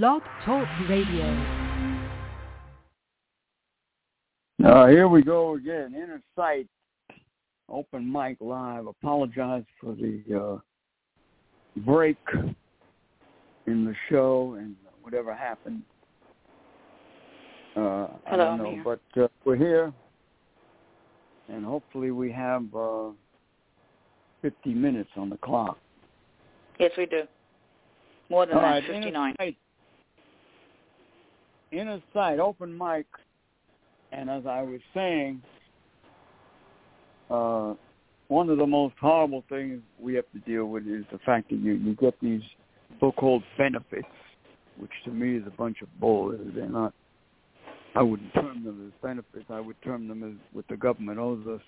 Blog Talk Radio. Uh, here we go again. Inner Sight, open mic live. Apologize for the uh, break in the show and whatever happened. Uh, I Hello, don't I'm know, here. but uh, we're here, and hopefully we have uh, 50 minutes on the clock. Yes, we do. More than All that, right, 59. Inner Sight, Inner Sight, open mic, and as I was saying, uh, one of the most horrible things we have to deal with is the fact that you, you get these so-called benefits, which to me is a bunch of bull. They're not. I wouldn't term them as benefits. I would term them as what the government owes us.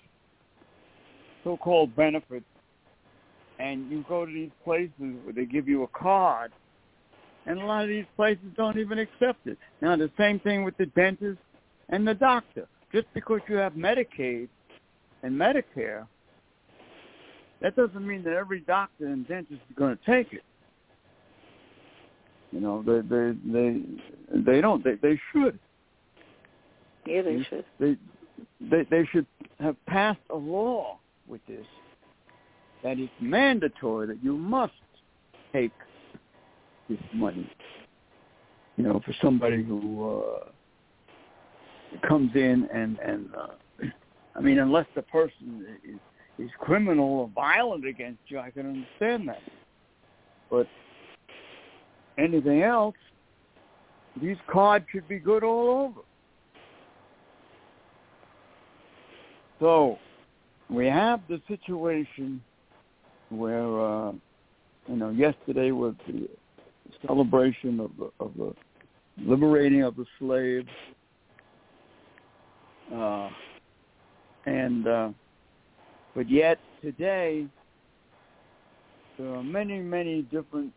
So-called benefits, and you go to these places where they give you a card, and a lot of these places don't even accept it. Now the same thing with the dentist and the doctor. Just because you have Medicaid and Medicare, that doesn't mean that every doctor and dentist is going to take it. You know, they they they they don't. They they should. Yeah, they should. They they they should have passed a law with this that it's mandatory that you must take this money. You know, for somebody who uh comes in and and uh, I mean, unless the person is is criminal or violent against you, I can understand that. But anything else, these cards should be good all over. So we have the situation where uh, you know yesterday was the celebration of the of the liberating of the slaves, uh, and uh, but yet today there are many many different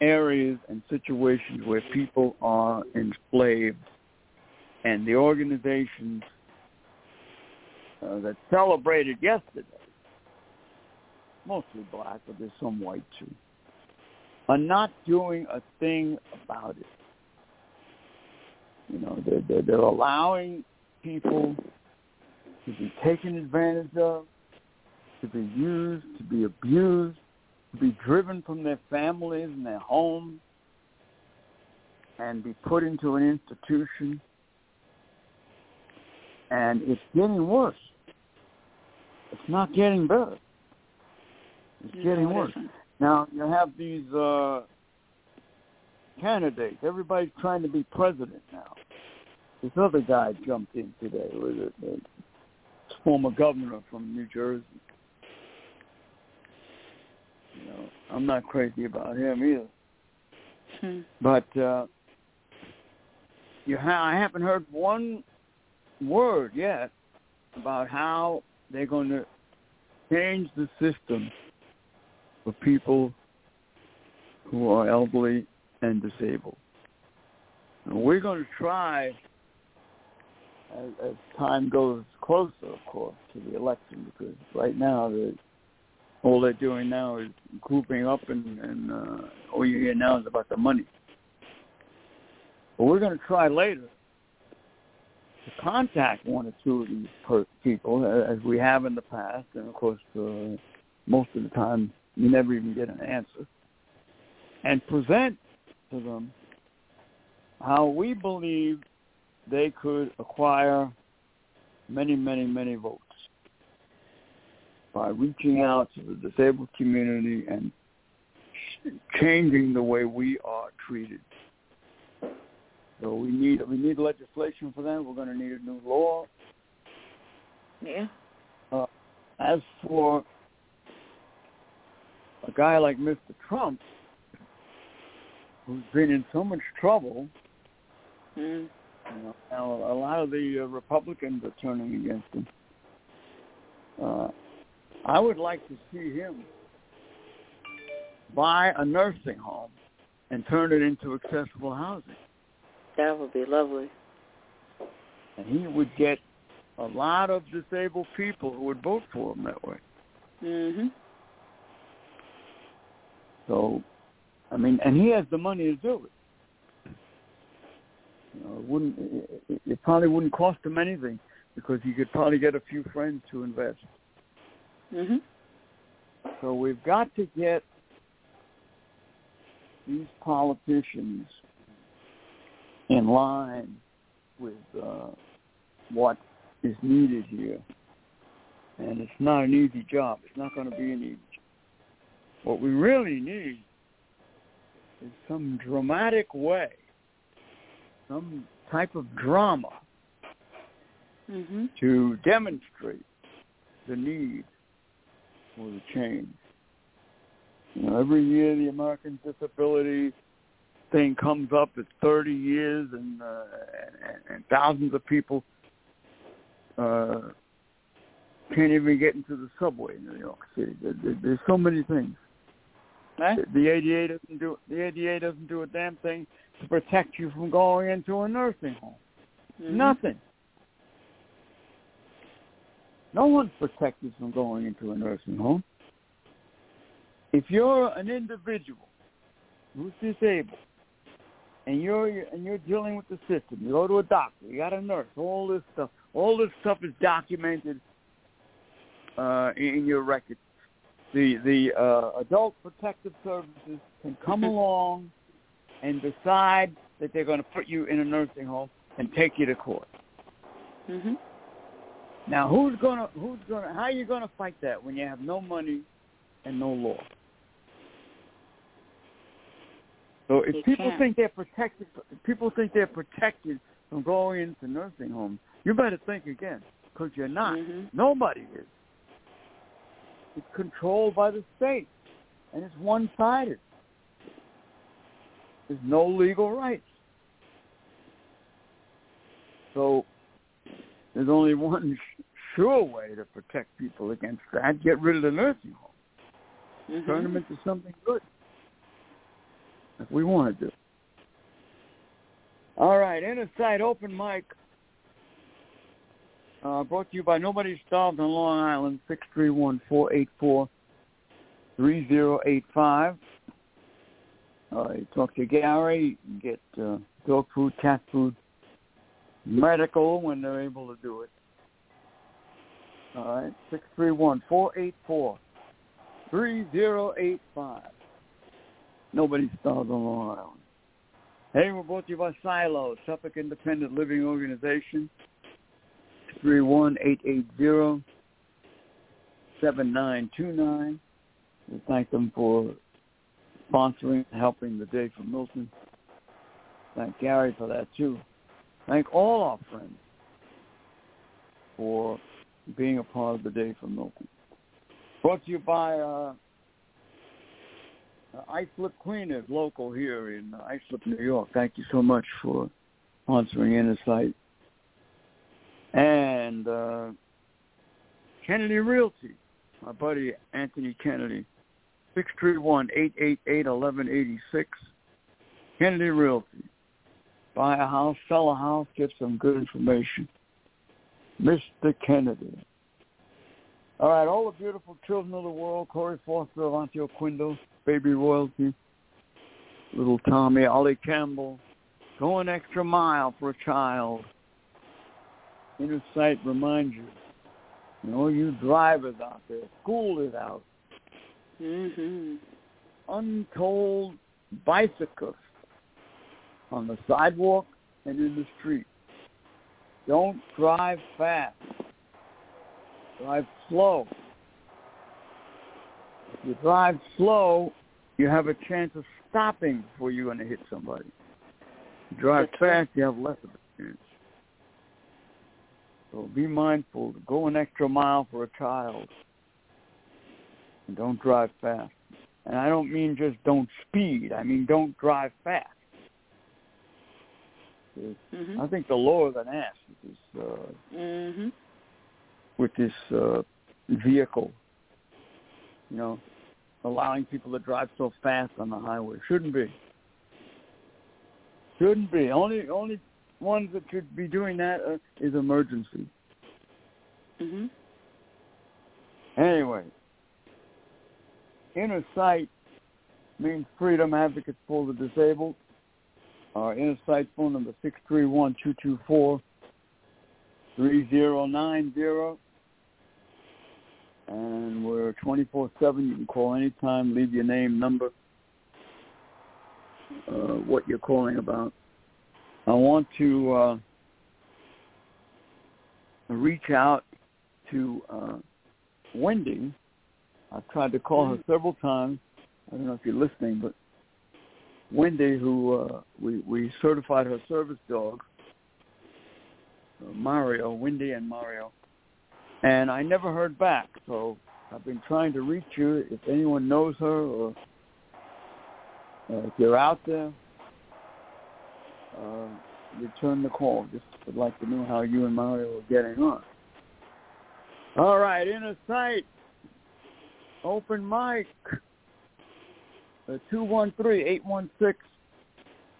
areas and situations where people are enslaved, and the organizations uh, that celebrated yesterday, mostly black, but there's some white too, are not doing a thing about it. You know, they're, they're, they're allowing people to be taken advantage of, to be used, to be abused, to be driven from their families and their homes, and be put into an institution. And it's getting worse. It's not getting better. It's No, getting it worse. isn't. Now you have these uh, candidates. Everybody's trying to be president now. This other guy jumped in today. Was it the former governor from New Jersey? You know, I'm not crazy about him either. Hmm. But uh, you ha- I haven't heard one word yet about how they're going to change the system for people who are elderly and disabled. And we're going to try, as, as time goes closer, of course, to the election, because right now the all they're doing now is grouping up and, and uh, all you hear now is about the money. But we're going to try later to contact one or two of these per- people, uh, as we have in the past, and of course, uh, most of the time you never even get an answer, and present to them how we believe they could acquire many, many, many votes by reaching out to the disabled community and changing the way we are treated. So we need we need legislation for that. We're going to need a new law. Yeah. Uh, as for a guy like Mr. Trump, who's been in so much trouble, Mm. you know, now a lot of the uh, Republicans are turning against him. Uh, I would like to see him buy a nursing home and turn it into accessible housing. That would be lovely. And he would get a lot of disabled people who would vote for him that way. Mhm. So, I mean, and he has the money to do it. You know, it wouldn't it, it probably wouldn't cost him anything because he could probably get a few friends to invest. Mhm. So we've got to get these politicians in line with uh, what is needed here. And it's not an easy job. It's not going to be an easy. What we really need is some dramatic way, some type of drama Mhm. to demonstrate the need for the change. You know, every year the American Disability thing comes up. It's 30 years, and uh, and, and thousands of people uh, can't even get into the subway in New York City. There, there, there's so many things. Right. The, ADA doesn't do the ADA doesn't do a damn thing to protect you from going into a nursing home. Mhm. Nothing. No one's protected from going into a nursing home. If you're an individual who's disabled and you're and you're dealing with the system, you go to a doctor, you got a nurse, all this stuff, all this stuff is documented uh, in your record. The the uh, adult protective services can come along and decide that they're going to put you in a nursing home and take you to court. Mhm. Now, who's gonna who's gonna how are you gonna fight that when you have no money and no law? So if You people can't. think they're protected, people think they're protected from going into nursing homes. You better think again, because you're not. Mhm. Nobody is. It's controlled by the state, and it's one-sided. There's no legal rights. So there's only one sh- sure way to protect people against that: get rid of the nursing home, Mhm. turn them into something good. If we want to do. All right, Inner Sight Open Mic. Uh, brought to you by Nobody Starved on Long Island, 631-484-3085. Uh, talk to Gary, get uh, dog food, cat food, medical when they're able to do it. All right, 631-484-3085. Nobody starved on Long Island. Hey, we're brought to you by Silo, Suffolk Independent Living Organization. 31880-7929. We thank them for sponsoring and helping the Day for Milton. Thank Gary for that too. Thank all our friends for being a part of the Day for Milton. Brought to you by uh, uh, Islip is local here in Islip, New York. Thank you so much for sponsoring Inner Sight. And uh, Kennedy Realty, my buddy Anthony Kennedy, 631-888-1186. Kennedy Realty. Buy a house, sell a house, get some good information. Mr. Kennedy. All right, all the beautiful children of the world, Corey Foster of Antio Quindo, Baby Royalty, Little Tommy, Ollie Campbell, go an extra mile for a child. Inner Sight reminds you, you know, you drivers out there, school is out, Mhm. untold bicyclists on the sidewalk and in the street. Don't drive fast. Drive slow. If you drive slow, you have a chance of stopping before you're going to hit somebody. You drive That's right. fast, you have less of a chance. So be mindful. Go an extra mile for a child. And don't drive fast. And I don't mean just don't speed. I mean don't drive fast. I Mhm. think the lower than ass with this uh, Mhm. with this uh, vehicle. You know, allowing people to drive so fast on the highway shouldn't be. Shouldn't be. Only only ones that should be doing that uh, is emergency. Mhm. Anyway, inner sight means freedom advocates for the disabled. Our inner sight phone number six three one two two four three zero nine zero. And we're twenty four seven. You can call anytime, leave your name, number, uh, what you're calling about. I want to uh, reach out to uh, Wendy. I've tried to call her several times. I don't know if you're listening, but Wendy, who uh, we we certified her service dog, uh, Mario, Wendy and Mario, and I never heard back. So I've been trying to reach you. If anyone knows her or uh, if you're out there, uh, return the call. Just would like to know how you and Mario are getting on. All right, inner sight, open mic, uh, two one three eight one six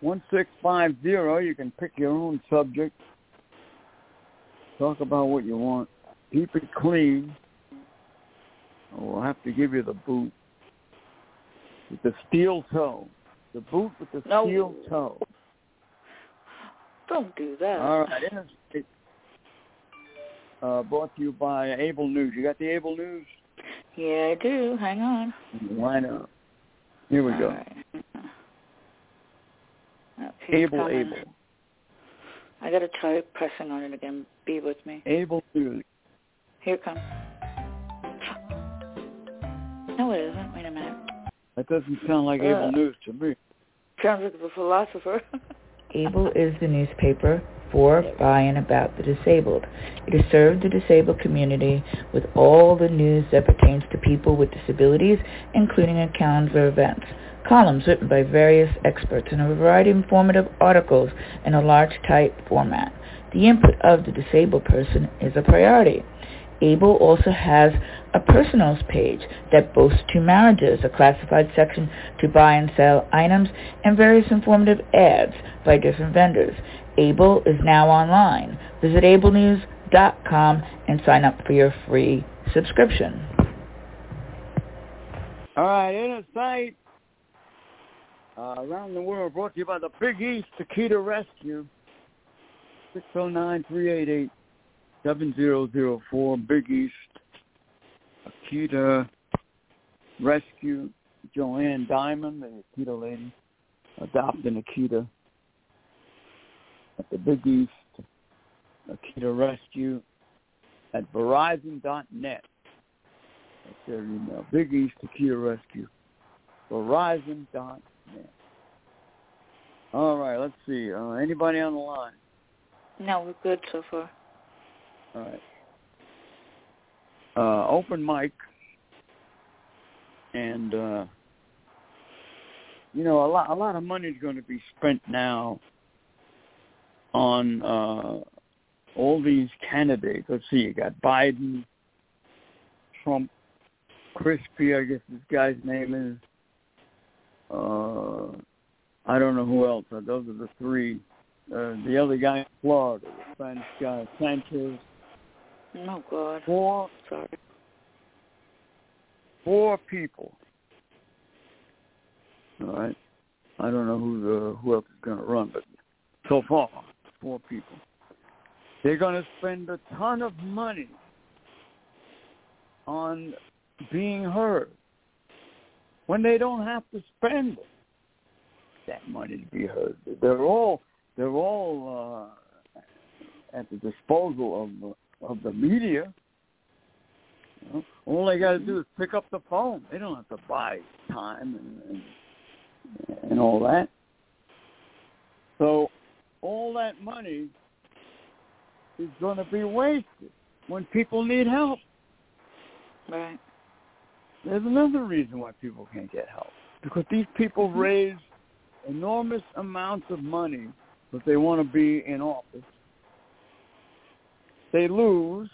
one six five zero. You can pick your own subject. Talk about what you want. Keep it clean. We'll have to give you the boot with the steel toe. The boot with the No. steel toe. Don't do that. All right. Uh, brought to you by Able News. You got the Able News? Yeah, I do. Hang on. Line up. Here we All go. right. Able, coming. Able. I gotta try pressing on it again. Be with me. Able News. Here it comes. No, it isn't. Wait a minute. That doesn't sound like Uh. Able News to me. Sounds like the philosopher. ABLE is the newspaper for, by, and about the disabled. It has served the disabled community with all the news that pertains to people with disabilities, including a calendar of events, columns written by various experts, and a variety of informative articles in a large type format. The input of the disabled person is a priority. Able also has a personals page that boasts two marriages, a classified section to buy and sell items, and various informative ads by different vendors. Able is now online. Visit ablenews.com and sign up for your free subscription. All right, Inner Sight. Uh, around the world brought to you by the Big East Akita Rescue. 609-388-7004. Big East Akita Rescue. Joanne Diamond, the Akita lady, adopting Akita at the Big East Akita Rescue at Verizon.net. That's their email. Big East Akita Rescue. Verizon.net. All right, let's see. Uh, anybody on the line? no, we're good so far. All right. Uh, open mic. And, uh, you know, a lot, a lot of money is going to be spent now on uh, all these candidates. Let's see, you got Biden, Trump, Crispy, I guess this guy's name is. Uh, I don't know who else. Those are the three. Uh, the other guy in Florida, the Spanish guy, Sanchez. Oh God. Four, Sorry. four people. All right. I don't know who the who else is going to run, but so far, four people. They're going to spend a ton of money on being heard when they don't have to spend that money to be heard. They're all they're all uh, at the disposal of of the media. You know? All they got to do is pick up the phone. They don't have to buy time and, and and all that. So all that money is going to be wasted when people need help. Right. There's another reason why people can't get help. Because these people mm-hmm. raise enormous amounts of money but they want to be in office. They lose,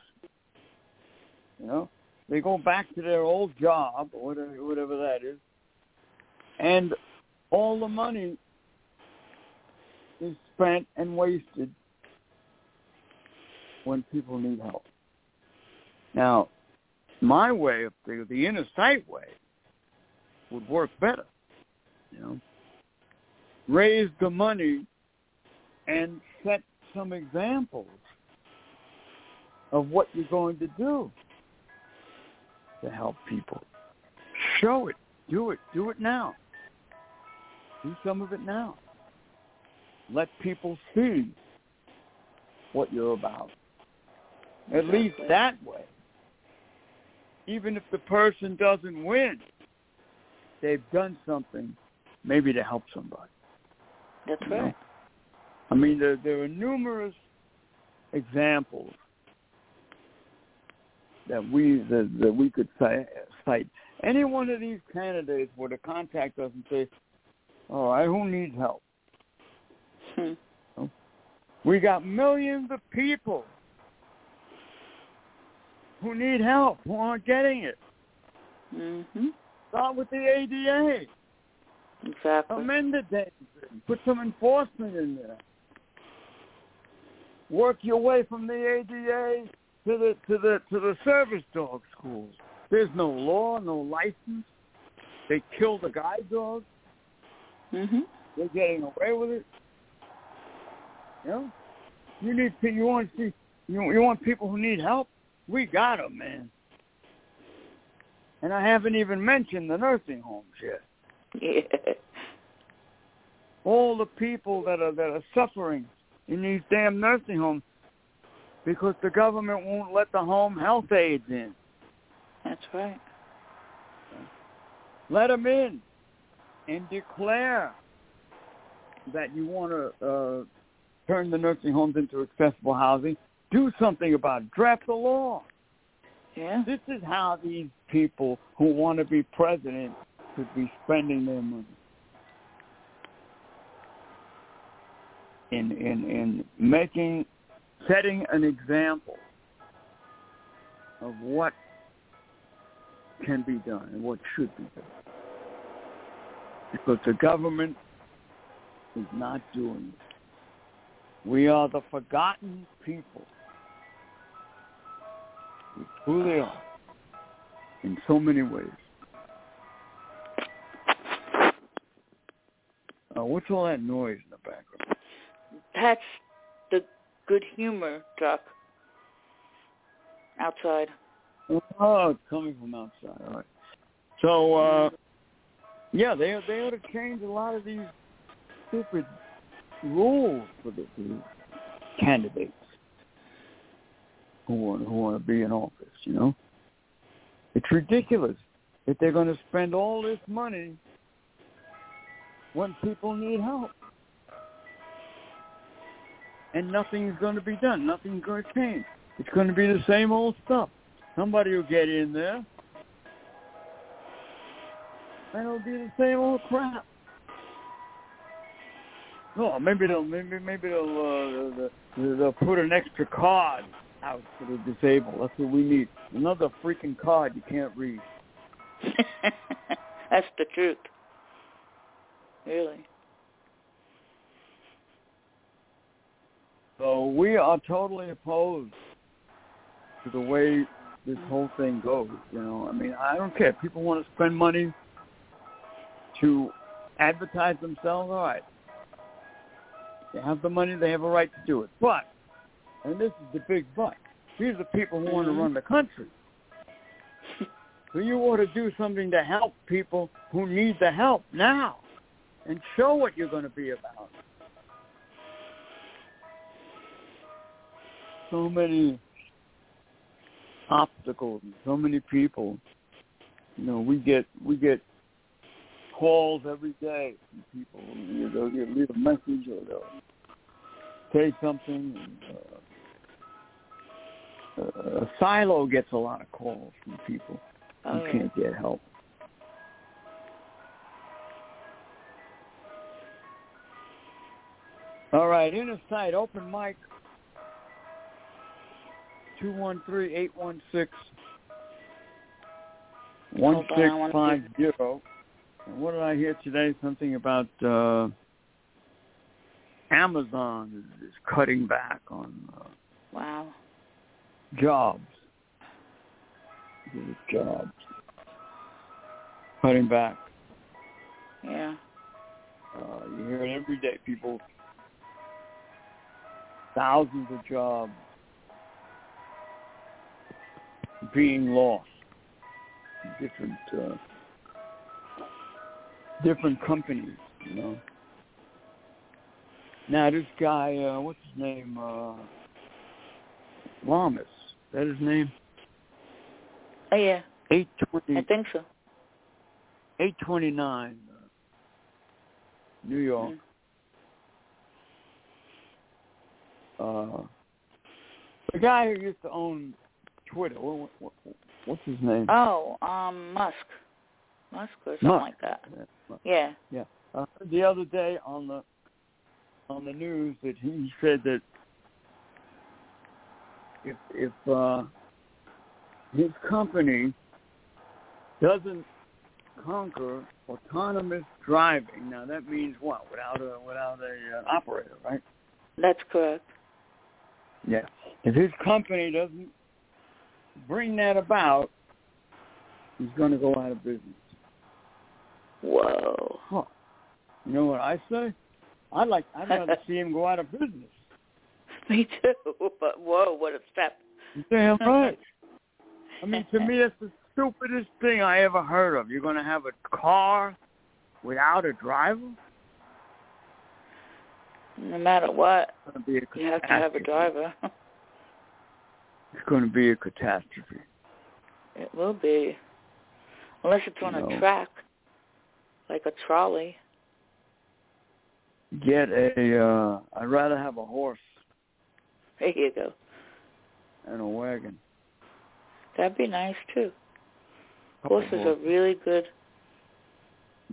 you know, they go back to their old job whatever, whatever that is, and all the money is spent and wasted when people need help. Now, my way of thinking, the inner sight way, would work better. You know, raise the money and set some examples of what you're going to do to help people. Show it. Do it. Do it now. Do some of it now. Let people see what you're about. At least that way. Even if the person doesn't win, they've done something maybe to help somebody. That's you know? right. I mean, there, there are numerous examples that we that, that we could cite, cite. Any one of these candidates were to contact us and say, "All right, who needs help?" Hmm. We got millions of people who need help, who aren't getting it. Mhm. Start with the ADA. Exactly. Amend the thing. Put some enforcement in there. Work your way from the ADA to the to the to the service dog schools. There's no law, no license. They kill the guide dogs. Mhm. They're getting away with it. You know, you need to, you want to see you you want people who need help. We got them, man. And I haven't even mentioned the nursing homes yet. Yeah. all the people that are that are suffering in these damn nursing homes because the government won't let the home health aides in. That's right. Let them in and declare that you want to uh, turn the nursing homes into accessible housing. Do something about it. Draft a law. Yeah. This is how these people who want to be president should be spending their money. In in in making setting an example of what can be done and what should be done. Because the government is not doing it. We are the forgotten people. Who they are in so many ways. Uh, what's all that noise in the background? That's good humor truck outside. Oh, it's coming from outside. All right. So, uh, yeah, they they ought to change a lot of these stupid rules for the, the candidates who want who want to be in office. You know, it's ridiculous that they're going to spend all this money when people need help. And nothing's going to be done. Nothing's going to change. It's going to be the same old stuff. Somebody will get in there, and it'll be the same old crap. No, maybe they'll maybe maybe they'll uh, they'll put an extra card out for the disabled. That's what we need. Another freaking card you can't read. That's the truth. Really. So we are totally opposed to the way this whole thing goes. You know, I mean, I don't care. People want to spend money to advertise themselves. All right, they have the money. They have a right to do it. But, and this is the big but. These are people who want to mm-hmm. run the country. So you ought to do something to help people who need the help now, and show what you're going to be about. So many obstacles and so many people. You know, we get we get calls every day from people. You know, they'll leave a message or they'll say something. And, uh, uh, Silo gets a lot of calls from people Oh, who yeah. can't get help. All right, inner sight, open mic, two one three eight one six one six five zero. And what did I hear today? Something about uh, Amazon is, is cutting back on uh, Wow. jobs. Jobs. Cutting back. Yeah. Uh, you hear it every day. People, thousands of jobs being lost. Different, uh, different companies, you know. Now this guy, uh, what's his name? Uh, Lamas. Is that his name? Oh yeah, Eight twenty. I think so. Eight twenty nine. New York. Mm. Uh, the guy who used to own Twitter. What, what, what's his name? Oh, um, Musk, Musk or something Musk. like that. Yeah. Yeah. Uh, the other day on the on the news that he said that if if uh, his company doesn't conquer autonomous driving, now that means what? Without a without a uh, operator, right? That's correct. Yeah. If his company doesn't bring that about, he's going to go out of business. Whoa. Huh. You know what I say? I'd like I'd rather see him go out of business. Me too. But whoa, what a step. Damn right. I mean, to me, that's the stupidest thing I ever heard of. You're going to have a car without a driver? No matter what, It's going to be a you have to have a driver. It's going to be a catastrophe. it will be, unless it's on No. a track, like a trolley. Get a. Uh, I'd rather have a horse There you go. and a wagon. That'd be nice too. Horses are really good.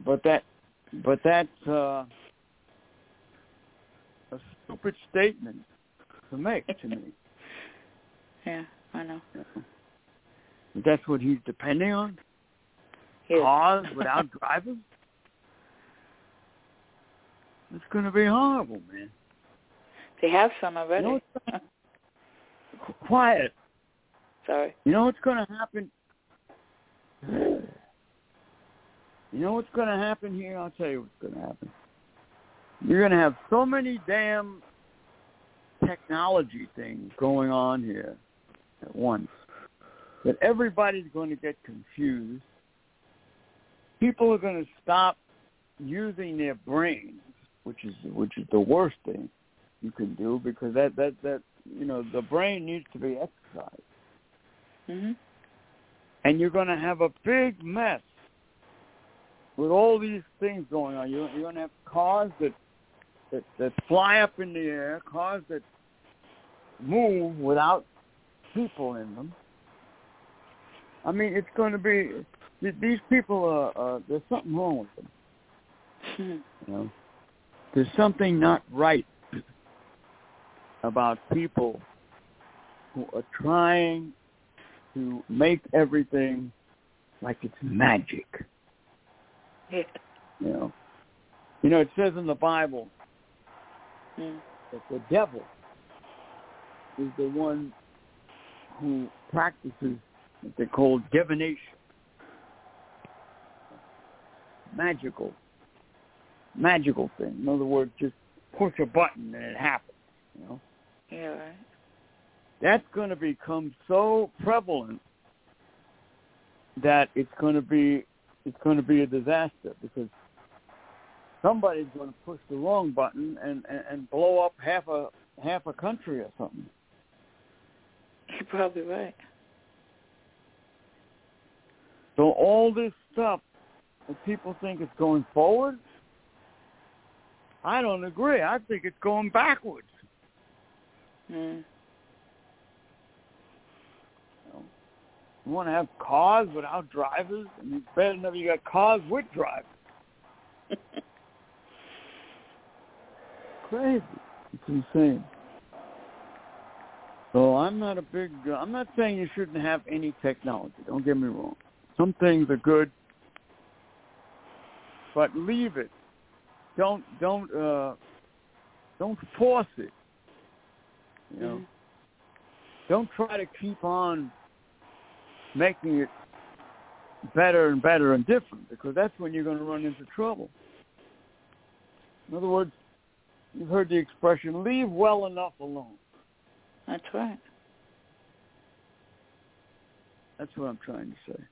But that, but that's uh, a stupid statement to make to me. Yeah, I know. That's what he's depending on. Yeah. Cars without drivers. It's going to be horrible, man. They have some already. You know Quiet. Sorry. You know what's going to happen? You know what's going to happen here? I'll tell you what's going to happen. You're going to have so many damn technology things going on here at once that everybody's going to get confused. People are going to stop using their brains, which is which is the worst thing you can do because that that that you know the brain needs to be exercised Mhm. and you're going to have a big mess with all these things going on. You're, you're going to have cars that, that that fly up in the air, cars that move without people in them. I mean, it's going to be these people are. Uh, there's something wrong with them. Mhm. You know, there's something not right about people who are trying to make everything like it's magic. Yeah. You know, you know it says in the Bible Mm. that the devil is the one who practices what they call divination, magical, magical thing. In other words, just push a button and it happens. You know. Yeah, right. that's going to become so prevalent that it's going to be it's going to be a disaster because somebody's going to push the wrong button and, and and blow up half a half a country or something. You're probably right. So all this stuff that people think is going forward, I don't agree. I think it's going backwards. Mm. You want to have cars without drivers? I mean, better enough you got cars with drivers. Crazy. It's insane. So I'm not a big. Uh, I'm not saying you shouldn't have any technology. Don't get me wrong. Some things are good, but leave it. Don't don't uh, don't force it. You know. Mhm. Don't try to keep on making it better and better and different because that's when you're going to run into trouble. In other words, you've heard the expression, leave well enough alone. That's right. That's what I'm trying to say.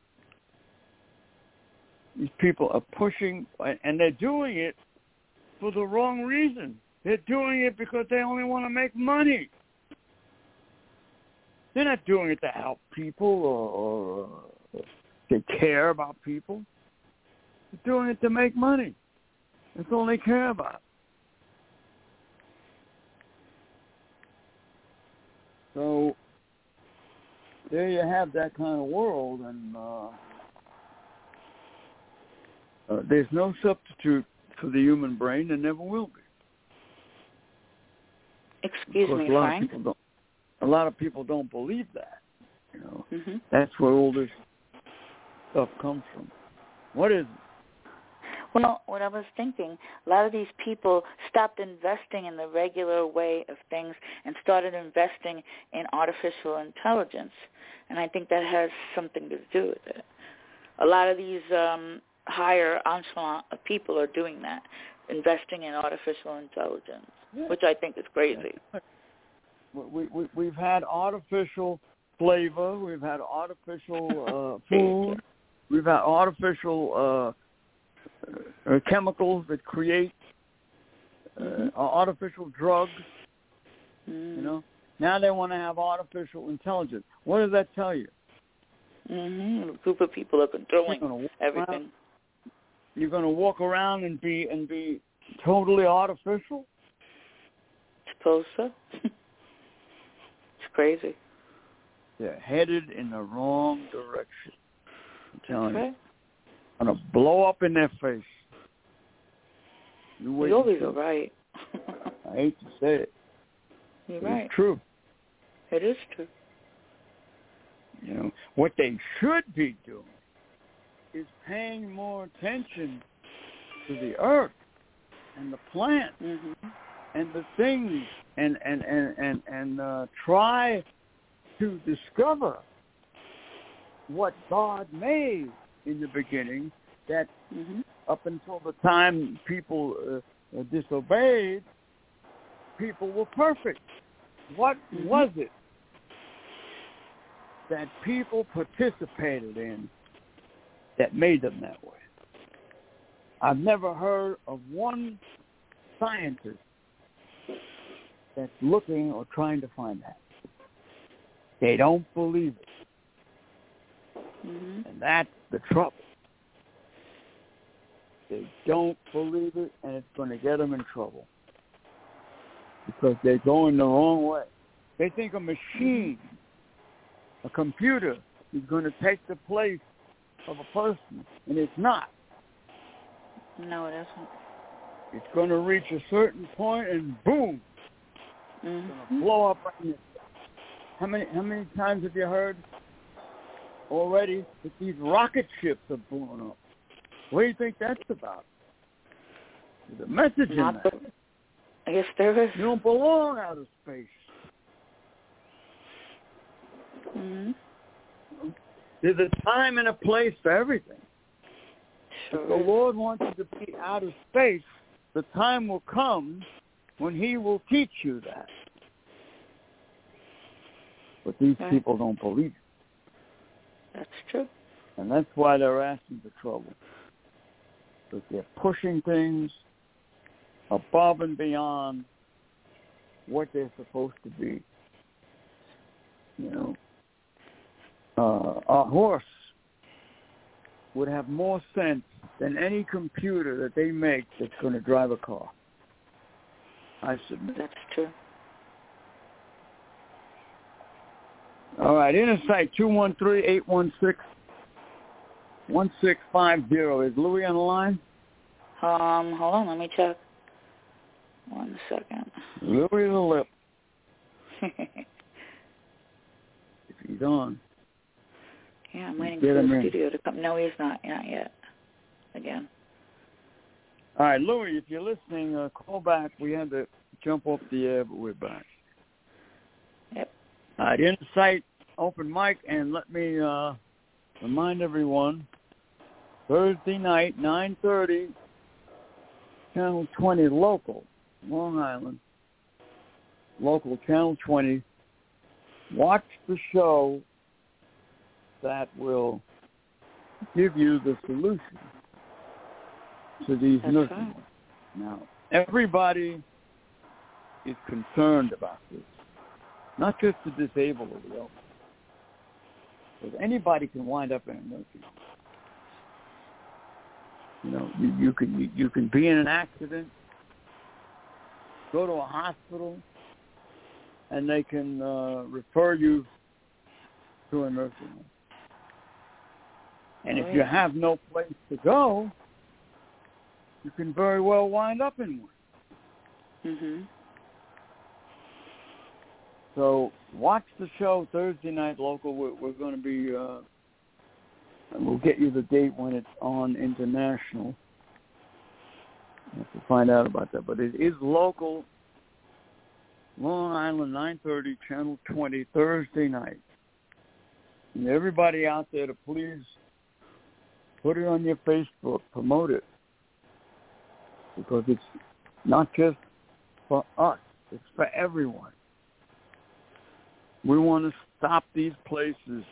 These people are pushing, and they're doing it for the wrong reason. They're doing it because they only want to make money. They're not doing it to help people or, or they care about people. They're doing it to make money. That's all they care about. So there you have that kind of world, and uh, uh, there's no substitute for the human brain, and never will be. Excuse me, a lot Frank. Of people don't, a lot of people don't believe that. You know, hmm that's where all this stuff comes from. What is it? Well, what I was thinking, a lot of these people stopped investing in the regular way of things and started investing in artificial intelligence, and I think that has something to do with it. A lot of these um, higher echelon of people are doing that, investing in artificial intelligence, Yeah. which I think is crazy. We, we, we've had artificial flavor. We've had artificial uh, food. We've had artificial uh, chemicals that create uh, Mhm. artificial drugs. Mm. You know. Now they want to have artificial intelligence. What does that tell you? hmm A group of people are controlling You're gonna everything. Around, you're going to walk around and be and be totally artificial. Suppose so. it's crazy. They're headed in the wrong direction. I'm telling you. Gonna blow up in their face. You and always are right. I hate to say it. You're right. It's true. It is true. You know what they should be doing is paying more attention to the earth and the plants hmm and the things and and and and and uh, try to discover what God made in the beginning that hmm up until the time people uh, uh, disobeyed, people were perfect. What Mhm. was it that people participated in that made them that way? I've never heard of one scientist that's looking or trying to find that. They don't believe it, hmm and that's the trouble. They don't believe it, and it's going to get them in trouble because they're going the wrong way. They think a machine, a computer, is going to take the place of a person, and it's not. No, it isn't. It's going to reach a certain point, and boom, it's going to blow up right in it. How many how many times have you heard already that these rocket ships are blowing up? What do you think that's about? There's a message in that. the, I guess there is. You don't belong out of space. hmm There's a time and a place for everything. Sure If the. Lord wants you to be out of space, the time will come when he will teach you that. But these Right. people don't believe it. That's true. And that's why they're asking for trouble. Because they're pushing things above and beyond what they're supposed to be. You know, uh, a horse would have more sense than any computer that they make that's going to drive a car. I submit. That's true. All right, Insight two one three eight one six one six five zero. Is Louis on the line? Um, hold on, let me check. One second. Louis the lip, if he's on. yeah, I'm waiting for the in. studio to come. No, he's not. Not yet. Again. All right, Louis, if you're listening, uh, call back. We had to jump off the air, but we're back. Right, Insight open mic, and let me uh, remind everyone, Thursday night, 9.30, Channel 20 local, Long Island, local Channel 20. Watch the show that will give you the solution to these That's nursing right. Now, everybody is concerned about this, not just the disabled or the elderly. Because anybody can wind up in a nursing home. You know, you, you can you, you can be in an accident, go to a hospital, and they can uh, refer you to a nursing home. And if you have no place to go, you can very well wind up in one. Mhm. So watch the show Thursday night local. We're, we're going to be, uh, we'll get you the date when it's on international. Have to find out about that, but it is local. Long Island, 9:30, Channel 20, Thursday night. And everybody out there to please put it on your Facebook, promote it, because it's not just for us; it's for everyone. We want to stop these places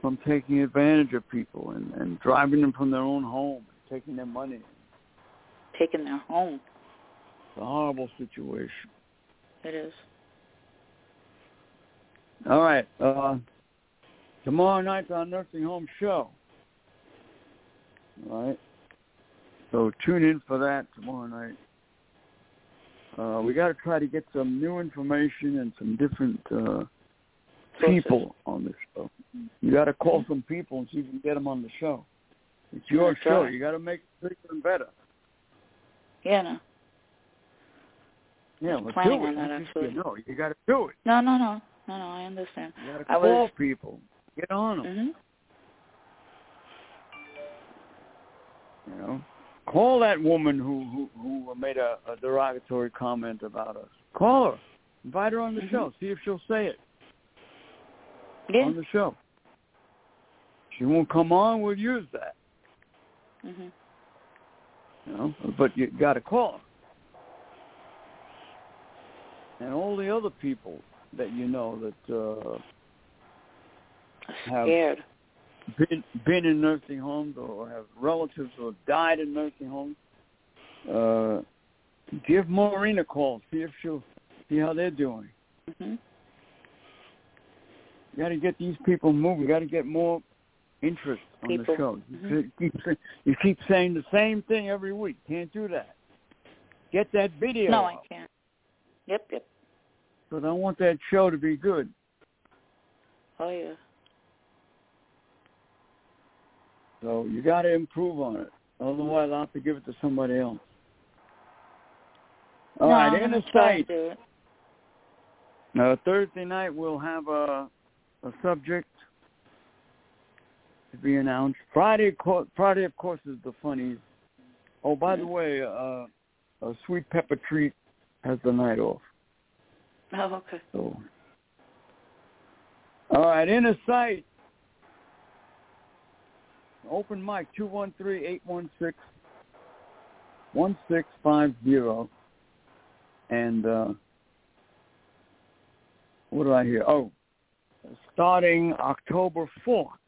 from taking advantage of people and, and driving them from their own home, taking their money. Taking their home. It's a horrible situation. It is. All right. Uh, tomorrow night's our nursing home show. All right. So tune in for that tomorrow night. Uh, we got to try to get some new information and some different uh, people on the show. You got to call some people and see if you can get them on the show. It's your That's show. right. You got to make it bigger and better. Yeah, no. Yeah, let's planning do it. on that, You actually. Know, you got to do it. No, no, no. No, no, I understand. You got to call was- people. Get on them. Mhm. You know, call that woman who who, who made a, a derogatory comment about us. Call her. Invite her on the Mhm. show. See if she'll say it Yeah. on the show. She won't come on. We'll use that. Mm-hmm. You know, but you got to call her. And all the other people that you know that uh, Have- scared. Been been in nursing homes or have relatives who have died in nursing homes, uh, give Maureen a call. See if she'll see how they're doing. Mhm. You got to get these people moving. You got to get more interest on People. the show. Mhm. You, keep, you keep saying the same thing every week. Can't do that. Get that video. No, I can't. Yep, yep. But I want that show to be good. Oh yeah. So you got to improve on it. Otherwise, I'll have to give it to somebody else. All no, right, in the to. Uh, Thursday night we'll have a a subject to be announced. Friday, co- Friday of course is the funnies. Oh, by the way, uh, a sweet pepper treat has the night off. Oh, okay. So, all right, inner sight. Open mic two one three eight one six one six five zero. And uh, what do I hear? Oh, starting October fourth.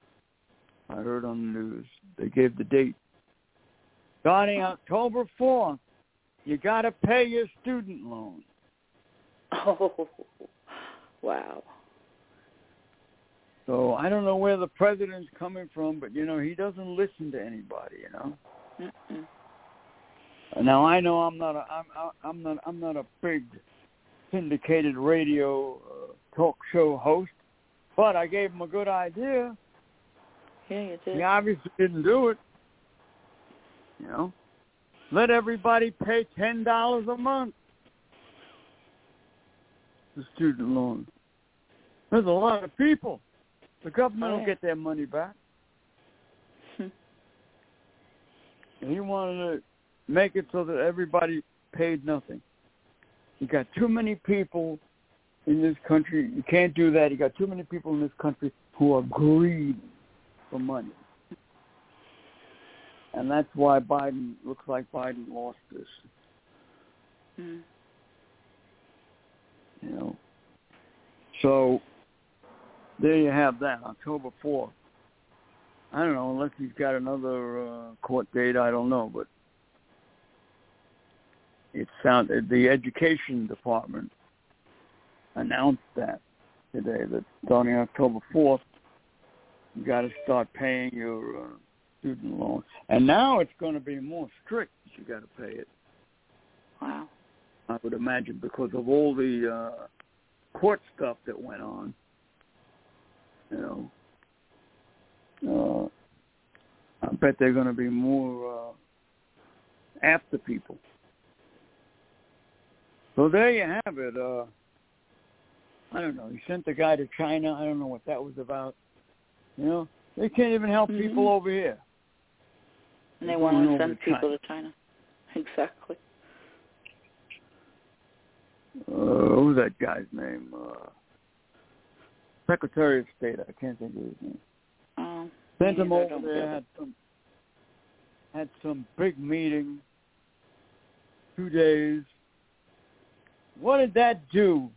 I heard on the news they gave the date. Starting October fourth, you got to pay your student loan. Oh, wow. So I don't know where the president's coming from, but you know he doesn't listen to anybody. You know. Mm-mm. Now I know I'm not a I'm I'm not I'm not a big syndicated radio uh, talk show host, but I gave him a good idea. Yeah, you did. He obviously didn't do it. You know, let everybody pay ten dollars a month. The student loan. There's a lot of people. The government Oh, will get their money back. And he wanted to make it so that everybody paid nothing. You got too many people in this country. You can't do that. You got too many people in this country who are greedy for money. and that's why Biden looks like Biden lost this. Mm. You know, so there you have that, October fourth. I don't know unless he's got another uh, court date. I don't know, but it sounded the education department announced that today that starting October fourth, you got to start paying your uh, student loan, and now it's going to be more strict. That you got to pay it. Wow. I would imagine because of all the uh, court stuff that went on. You know, uh, I bet they're going to be more uh, after people. So there you have it. Uh, I don't know. He sent the guy to China. I don't know what that was about. You know, they can't even help mm-hmm. people over here. And they want to send people China. to China. Exactly. Uh, what was that guy's name? Uh, Secretary of State. I can't think of his name. Um, Sent him over there. Had some had some big meeting. Two days. What did that do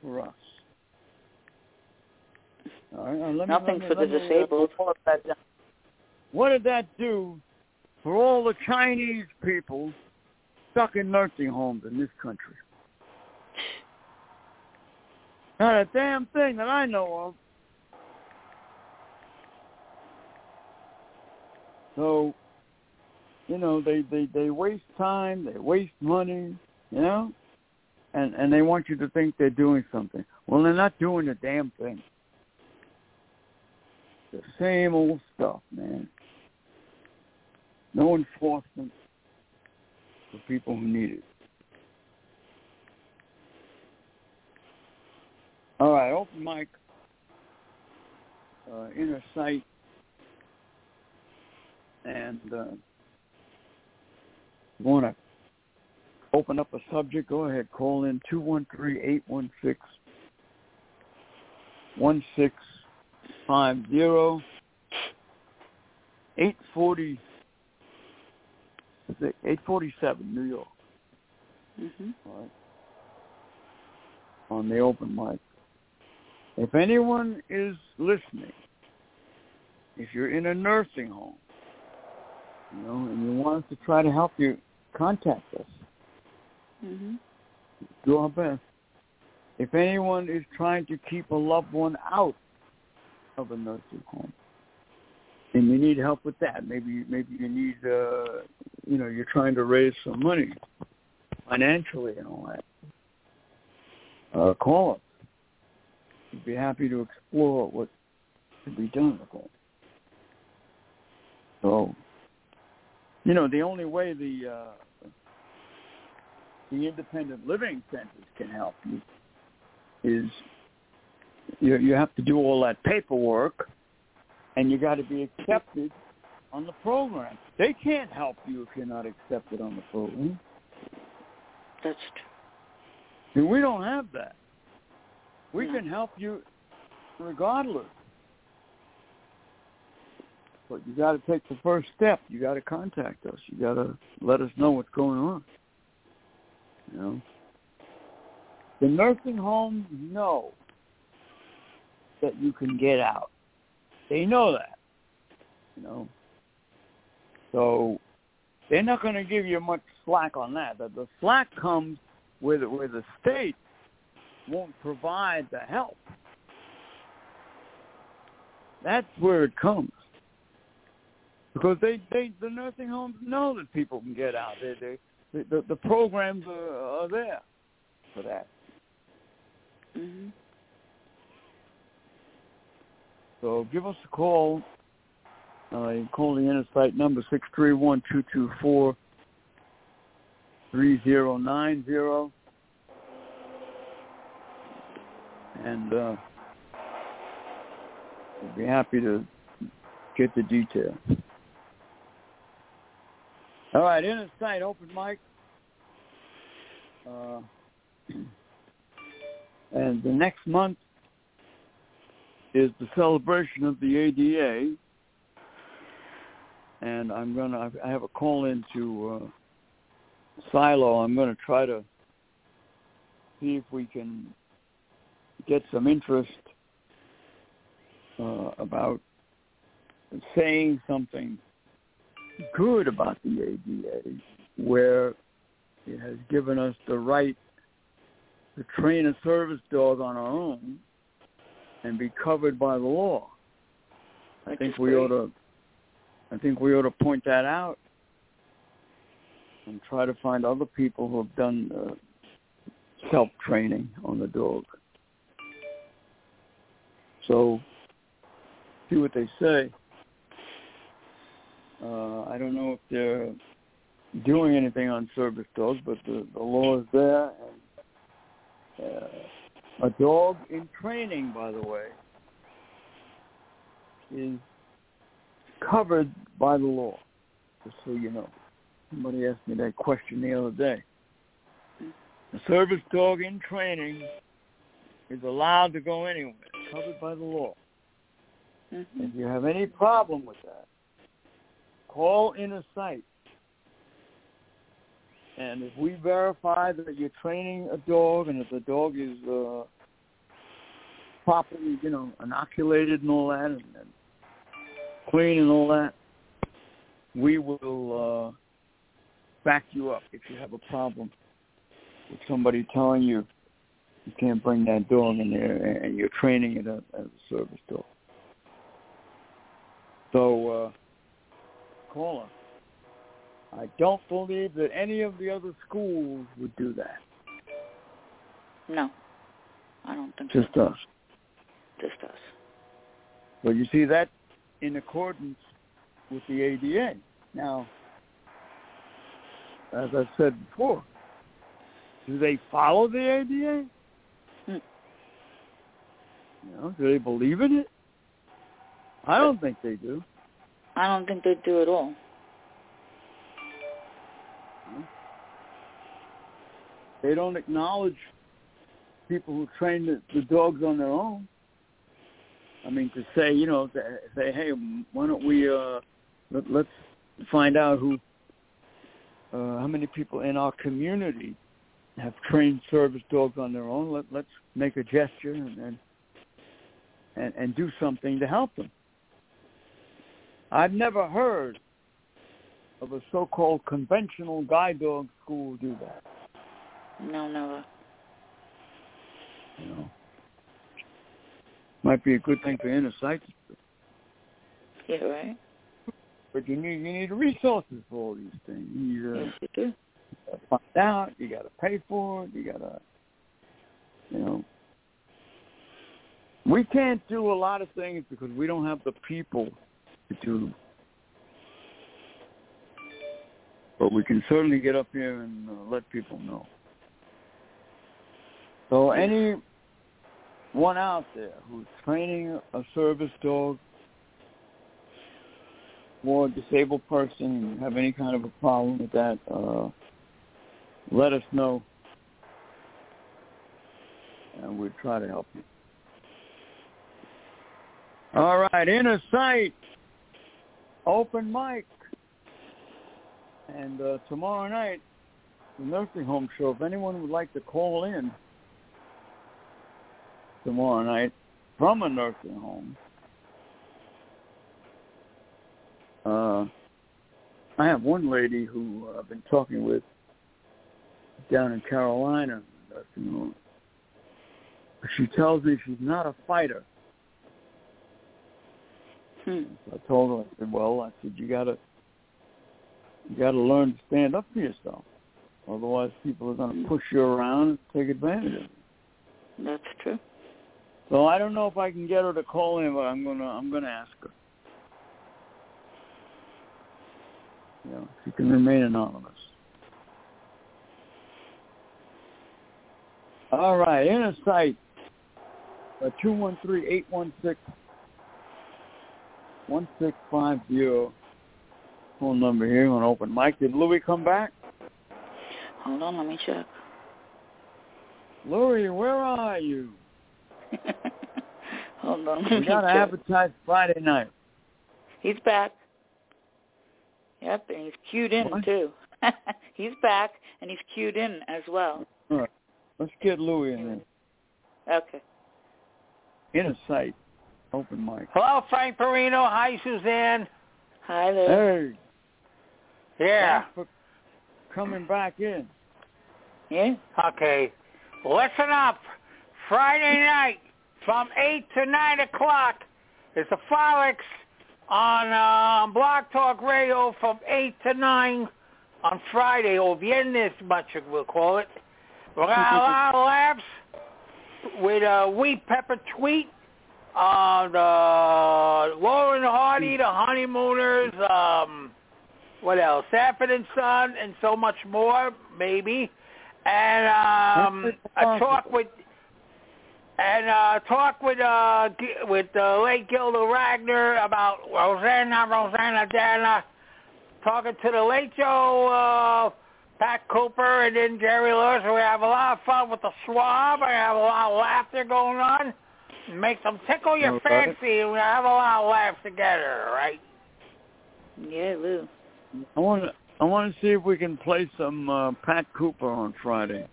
for us? All right, let Nothing me, for the disabled. What did that do for all the Chinese people stuck in nursing homes in this country? Not a damn thing that I know of. So, you know, they, they, they waste time, they waste money, you know, and, and they want you to think they're doing something. Well, they're not doing a damn thing. The same old stuff, man. No enforcement for people who need it. All right, open mic, uh, inner sight, and uh, want to open up a subject, go ahead. Call in 213-816-1650. 840, 847, New York. Mm-hmm. All right. On the open mic. If anyone is listening, if you're in a nursing home, you know, and you want us to try to help you, contact us. Mm-hmm. Do our best. If anyone is trying to keep a loved one out of a nursing home, and you need help with that, maybe maybe you need, uh, you know, you're trying to raise some money financially and all that. Uh, call us. We'd be happy to explore what could be done with it. So, you know, the only way the uh, the independent living centers can help you is you you have to do all that paperwork, and you got to be accepted on the program. They can't help you if you're not accepted on the program. That's true. And we don't have that. We no. can help you regardless. But you got to take the first step. You got to contact us. You got to let us know what's going on. You know, the nursing homes know that you can get out. They know that. You know, so they're not going to give you much slack on that. The, the slack comes with where the state won't provide the help. That's where it comes. Because they, they the nursing homes know that people can get out. They, they, the, the programs are, are there for that. Mm-hmm. So give us a call. Uh, you call the inner Insight number six three one two two four three zero nine zero and uh, we'll be happy to get the detail. All right, in sight, open mic. Uh, and the next month is the celebration of the ADA. and I'm gonna. I have a call into uh, Silo. I'm gonna try to see if we can get some interest uh, about saying something good about the ADA, where it has given us the right to train a service dog on our own and be covered by the law. I think we ought to. I think we ought to point that out and try to find other people who have done uh, self training on the dog. So, see what they say. Uh, I don't know if they're doing anything on service dogs, but the, the law is there. And, uh, a dog in training, by the way, is covered by the law, just so you know. Somebody asked me that question the other day. A service dog in training is allowed to go anywhere, covered by the law. Mm-hmm. If you have any problem with that, call Inner Sight. And if we verify that you're training a dog and if the dog is uh, properly, you know, inoculated and all that, and, and clean and all that, we will uh, back you up if you have a problem with somebody telling you you can't bring that dog in there and you're training it as a service dog. So uh, call us. I don't believe that any of the other schools would do that. No, I don't think Just so. us. Just us. Well, you see, that in accordance with the ADA. Now, as I said before, do they follow the ADA? You know, do they believe in it? I don't think they do. I don't think they do at all. They don't acknowledge people who train the, the dogs on their own. I mean, to say, you know, to say, hey, why don't we uh, let, let's find out who, uh, how many people in our community have trained service dogs on their own. Let, let's make a gesture and, and and and do something to help them. I've never heard of a so-called conventional guide dog school do that. No, never. You know, might be a good thing for Innersight, Yeah, right. but you need you need resources for all these things. You need uh, Yes, you do. to find out. You got to pay for it. You got to, you know. We can't do a lot of things because we don't have the people to do them. But we can certainly get up here and uh, let people know. So any one out there who's training a service dog for a disabled person and have any kind of a problem with that, uh, let us know, and we'll try to help you. All right, Innersight, open mic, and uh, tomorrow night, the nursing home show. If anyone would like to call in tomorrow night from a nursing home, uh, I have one lady who I've been talking with down in Carolina. nursing home. She tells me she's not a fighter. Hmm. I told her, I said, well, I said, you gotta, you gotta learn to stand up for yourself. Otherwise, people are gonna push you around and take advantage of you. That's true. So I don't know if I can get her to call in, but I'm gonna, I'm gonna ask her. You know, she can remain anonymous. All right, Innersight. Uh, two one three eight one six one six five zero. Phone number here on open mic. Did Louis come back? Hold on, let me check. Louis, where are you? Hold on, let We me got to check. advertise Friday night. He's back. Yep, and he's cued in What? too. he's back and he's cued in as well. All right. Let's get Louis in there. Okay. a sight. Open mic. Hello, Frank Perino. Hi, Suzanne. Hi there. Hey. Yeah. Thanks for coming back in. Yeah. Okay. Listen up. Friday night from 8 to 9 o'clock is the Frolics on uh, BlogTalkRadio from 8 to 9 on Friday, or Viernes, much we'll call it. We're going to have a lot of laughs with uh, Wheat Pepper Tweet, uh, the Laurel and Hardy, the Honeymooners, um, what else? Sanford and Son, and so much more, maybe. And um, a talk with and uh, talk with uh, with uh, late Gilda Radner about Rosanna, Rosanna Dana, talking to the late Joe uh, Pat Cooper, and then Jerry Lewis. We have a lot of fun with the swab. I have a lot of laughter going on. Make them tickle your Okay. fancy, and we have a lot of laughs together, right? Yeah, Lou. I want to. I want to see if we can play some uh, Pat Cooper on Friday.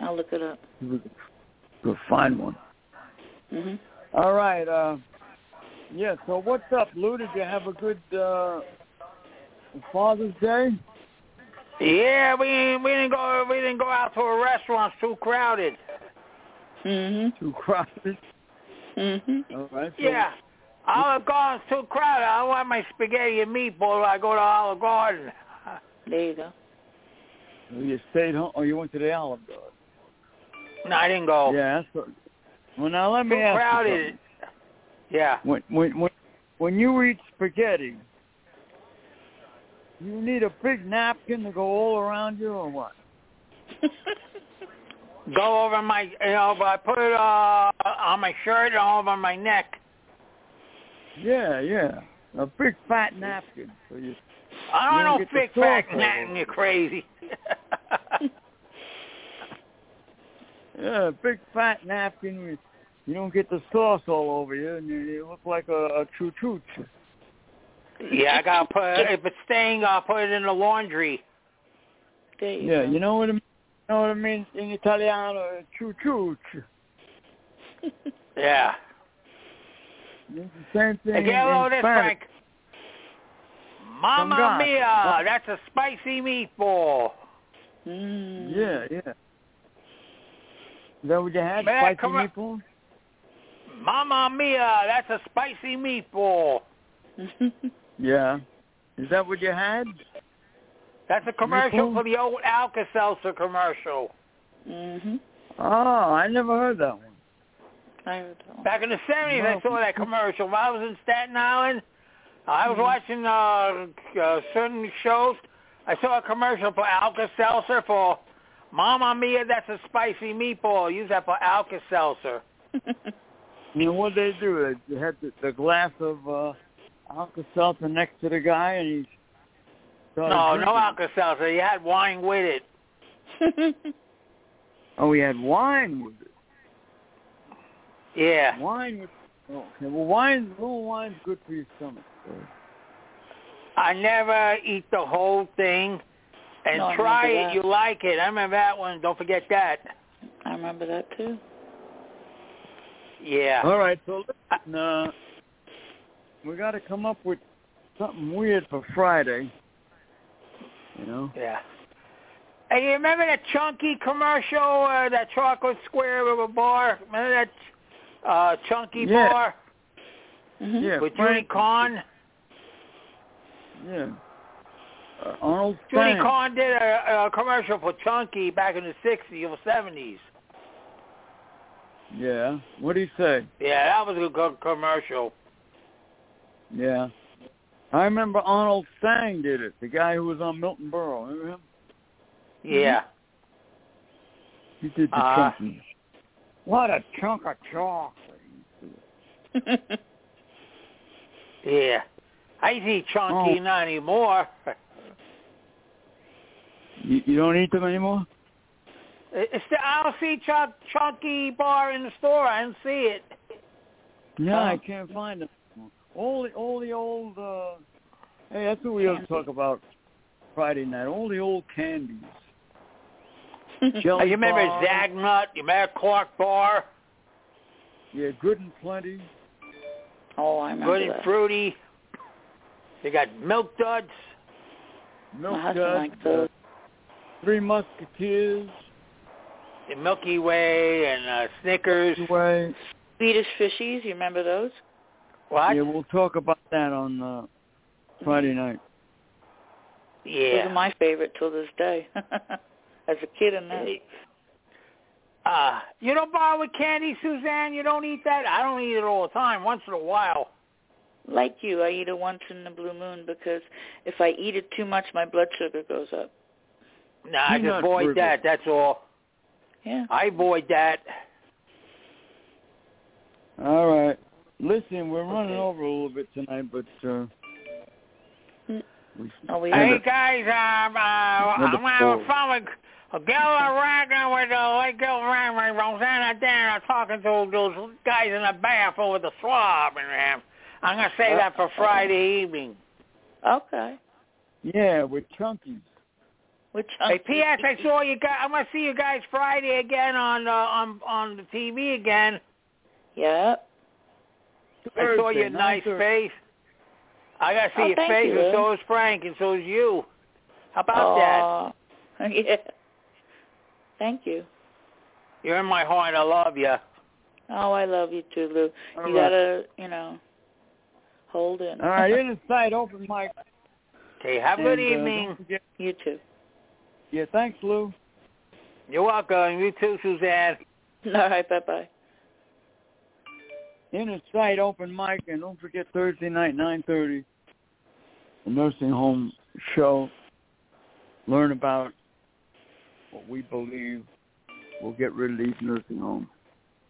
I'll look it up. If we could, could find one. Mhm. All right. Uh, yeah. So what's up, Lou? Did you have a good uh, Father's Day? Yeah, we we didn't go we didn't go out to a restaurant. It's too crowded. Mhm. Too crowded. Mhm. All right. So Yeah. Olive Garden's too crowded. I want my spaghetti and meatball I go to Olive Garden. There you go. You stayed home, or you went to the Olive Garden? No, I didn't go. Yeah. That's what, well, now let me Too ask you crowded. something. Yeah. When when when when you eat spaghetti, you need a big napkin to go all around you, or what? Go over my, you know, but I put it uh, on my shirt and over my neck. Yeah, yeah. A big fat napkin. So you I don't don't know, get the thick fat sauce all Latin, over. you're crazy. yeah, a big fat napkin. You, you don't get the sauce all over you, and you, you look like a, a choo choo. yeah, I gotta put if it's staying, I'll put it in the laundry. There you Yeah, go. you know what I mean. You know what I mean in Italiano, choo choo. Yeah. It's the same thing Hey, in, get a load of in this, Frank. Mamma mia, What? that's a spicy meatball. Mm. Yeah, yeah. Is that what you had? Man, Spicy come on. Mamma mia, that's a spicy meatball. Yeah. Is that what you had? That's a commercial for the old Alka-Seltzer commercial. mhm. Oh, I never heard that one. I heard that one. Back in the 70s, I saw that commercial. When I was in Staten Island, I was Mhm. watching uh, uh, certain shows. I saw a commercial for Alka-Seltzer for Mamma Mia, that's a spicy meatball. Use that for Alka-Seltzer. You know what they do? They had the, the glass of uh, Alka-Seltzer next to the guy, and he started No, no Alka-Seltzer. You had wine with it. Oh, he had wine with it. Yeah. Wine with. Oh, okay. Well, wine, little wine's good for your stomach. So. I never eat the whole thing. And No, try it, that. you like it. I remember that one. Don't forget that. I remember that too. Yeah. All right, so listen, uh, we got to come up with something weird for Friday. You know? Yeah. And you remember that chunky commercial, uh, that chocolate square of a bar? Remember that uh, chunky Yeah. bar Mhm. Yeah. with Frank- Judy Kahn? Yeah. Uh, Arnold Judy Stang. Kahn did a, a commercial for Chunky back in the 60s or 70s. Yeah. What do you say? Yeah, that was a good commercial. Yeah. I remember Arnold Stang did it. The guy who was on Milton Berle. Remember him? Yeah. He did the Uh, chunky. What a chunk of chocolate. Yeah. I eat Chunky, Oh. not anymore. You, you don't eat them anymore? It's the, I don't see Chunk, Chunky bar in the store. I didn't see it. Yeah, Oh. I can't find them. All the all the old uh Hey, that's what we ought to talk about Friday night. All the old candies. Jelly you remember bar. Zagnut? You remember Clark Bar? Yeah, good and plenty. Oh, I remember Good and that. fruity. You got Milk Duds. Milk Duds, liked those. Three Musketeers. the Milky Way and uh, Snickers. Way. Swedish fishies, you remember those? What? Yeah, we'll talk about that on uh, Friday night. Those Yeah. are my favorite till this day. As a kid and that. Uh, you don't bother with candy, Suzanne? You don't eat that? I don't eat it all the time. Once in a while. Like you, I eat it once in the blue moon because if I eat it too much, my blood sugar goes up. Nah, I just avoid brittle. that. That's all. Yeah. I avoid that. All right. Listen, we're running Okay. over a little bit tonight, but uh, Mm. we, Oh, we Hey guys, um, uh, I'm Number having four. fun with a girl Radner with uh, Lake Girl Radner, Rosanna Dan. I'm talking to those guys in the bath over the swab, and um, I'm gonna say that for Friday evening. Okay. yeah, with Chunkies. Which Hey, P.S. I saw you guys. I'm gonna see you guys Friday again on uh, on on the TV again. Yeah. I saw Thursday, your nice 9:30. face. I gotta see Oh, your face, you, and so is Frank, and so is you. How about that? Aw. Yeah. Thank you. You're in my heart. I love you. Oh, I love you too, Lou. All you right. gotta, you know, hold in. All right, in the side, open mic. Okay, have a good And, uh, evening. don't you too. yeah, thanks, Lou. You're welcome. You too, Suzanne. All right. Bye bye. In the site, open mic, and don't forget Thursday night, 9.30, the nursing home show. Learn about what we believe will get rid of these nursing homes.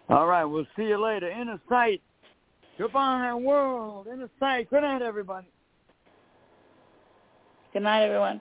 All right, we'll see you later. In Sight. Goodbye, world. In the site. Good night, everybody. Good night, everyone.